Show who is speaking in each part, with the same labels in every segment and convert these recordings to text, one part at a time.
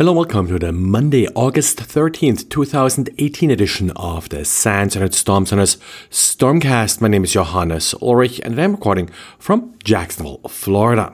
Speaker 1: Hello, welcome to the Monday, August 13th, 2018 edition of the SANS and Storm Center's Stormcast. My name is Johannes Ulrich and I'm recording from Jacksonville, Florida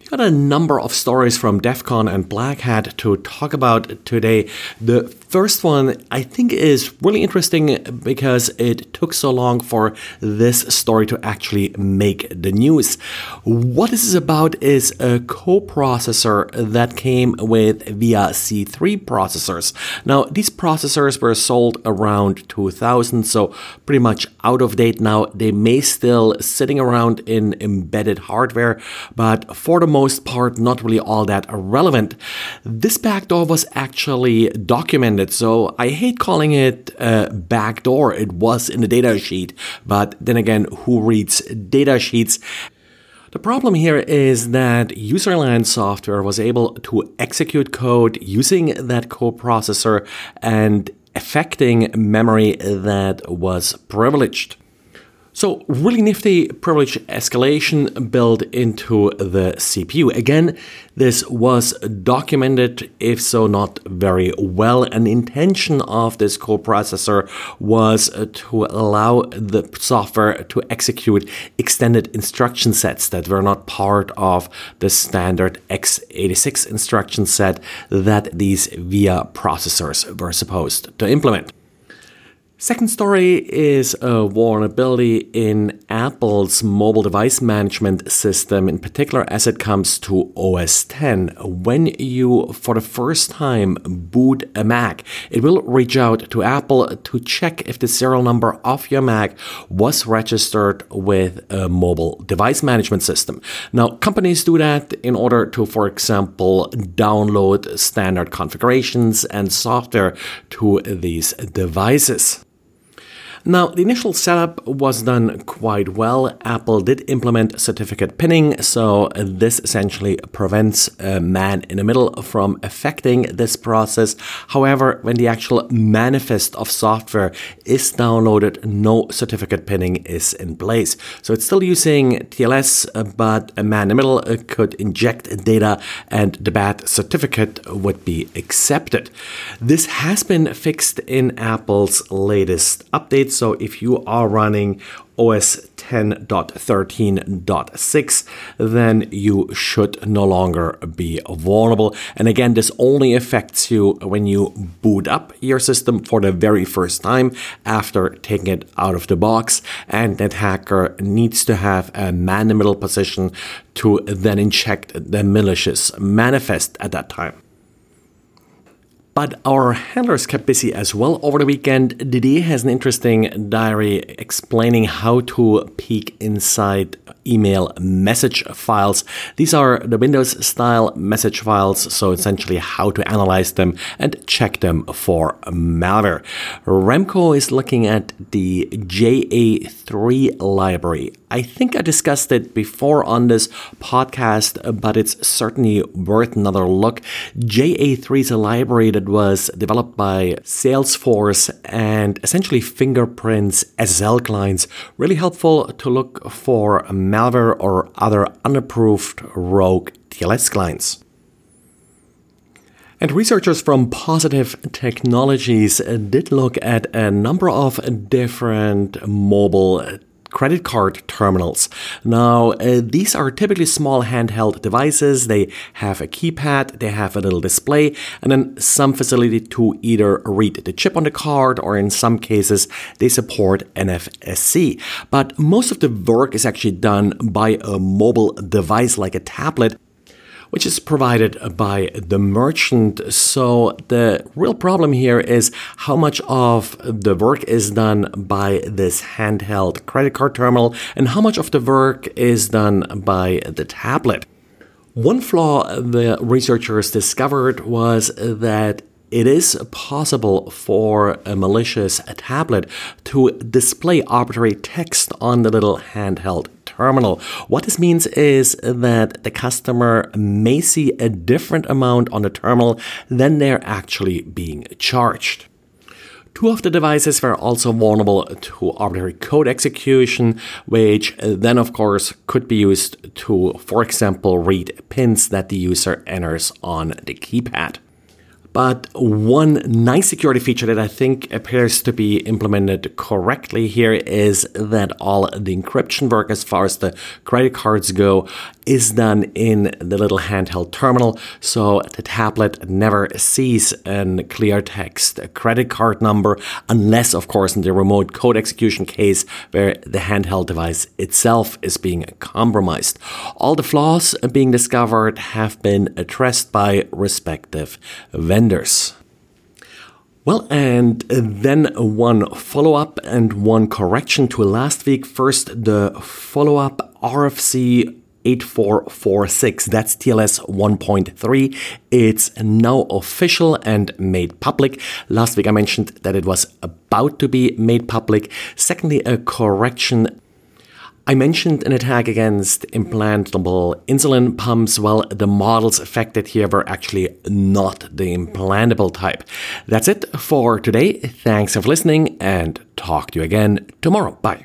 Speaker 1: We got a number of stories from DEF CON and Black Hat to talk about today. The first one I think is really interesting because it took so long for this story to actually make the news. What this is about is a coprocessor that came with VIA C3 processors. Now, these processors were sold around 2000, so pretty much out of date now. They may still sitting around in embedded hardware, but for the most part not really all that relevant. This backdoor was actually documented, so I hate calling it a backdoor. It was in the data sheet, but then again, who reads data sheets? The problem here is that userland software was able to execute code using that coprocessor and affecting memory that was privileged. So, really nifty privilege escalation built into the CPU. Again, this was documented, if so not very well. An intention of this coprocessor was to allow the software to execute extended instruction sets that were not part of the standard x86 instruction set that these VIA processors were supposed to implement. Second story is a vulnerability in Apple's mobile device management system, in particular as it comes to OS 10. When you, for the first time, boot a Mac, it will reach out to Apple to check if the serial number of your Mac was registered with a mobile device management system. Now, companies do that in order to, for example, download standard configurations and software to these devices. Now, the initial setup was done quite well. Apple did implement certificate pinning, so this essentially prevents a man in the middle from affecting this process. However, when the actual manifest of software is downloaded, no certificate pinning is in place. So it's still using TLS, but a man in the middle could inject data and the bad certificate would be accepted. This has been fixed in Apple's latest updates. So if you are running OS 10.13.6, then you should no longer be vulnerable. And again, this only affects you when you boot up your system for the very first time after taking it out of the box. And that hacker needs to have a man in the middle position to then inject the malicious manifest at that time. But our handlers kept busy as well over the weekend. Didier has an interesting diary explaining how to peek inside email message files. These are the Windows style message files, so essentially how to analyze them and check them for malware. Remco is looking at the JA3 library. I think I discussed it before on this podcast, but it's certainly worth another look. JA3 is a library that was developed by Salesforce and essentially fingerprints SSL clients. Really helpful to look for malware or other unapproved rogue TLS clients. And researchers from Positive Technologies did look at a number of different mobile credit card terminals. Now, uh, these are typically small handheld devices. They have a keypad, they have a little display, and then some facility to either read the chip on the card or in some cases they support NFC. But most of the work is actually done by a mobile device like a tablet which is provided by the merchant. So the real problem here is how much of the work is done by this handheld credit card terminal and how much of the work is done by the tablet. One flaw the researchers discovered was that it is possible for a malicious tablet to display arbitrary text on the little handheld terminal. What this means is that the customer may see a different amount on the terminal than they're actually being charged. Two of the devices were also vulnerable to arbitrary code execution, which then, of course, could be used to, for example, read pins that the user enters on the keypad. But one nice security feature that I think appears to be implemented correctly here is that all the encryption work, as far as the credit cards go, is done in the little handheld terminal. So the tablet never sees a clear text credit card number, unless, of course, in the remote code execution case where the handheld device itself is being compromised. All the flaws being discovered have been addressed by respective vendors Well, and then one follow up and one correction to last week. First, the follow up RFC 8446. That's TLS 1.3. It's now official and made public. Last week I mentioned that it was about to be made public. Secondly, a correction I mentioned an attack against implantable insulin pumps. Well, the models affected here were actually not the implantable type. That's it for today. Thanks for listening and talk to you again tomorrow. Bye.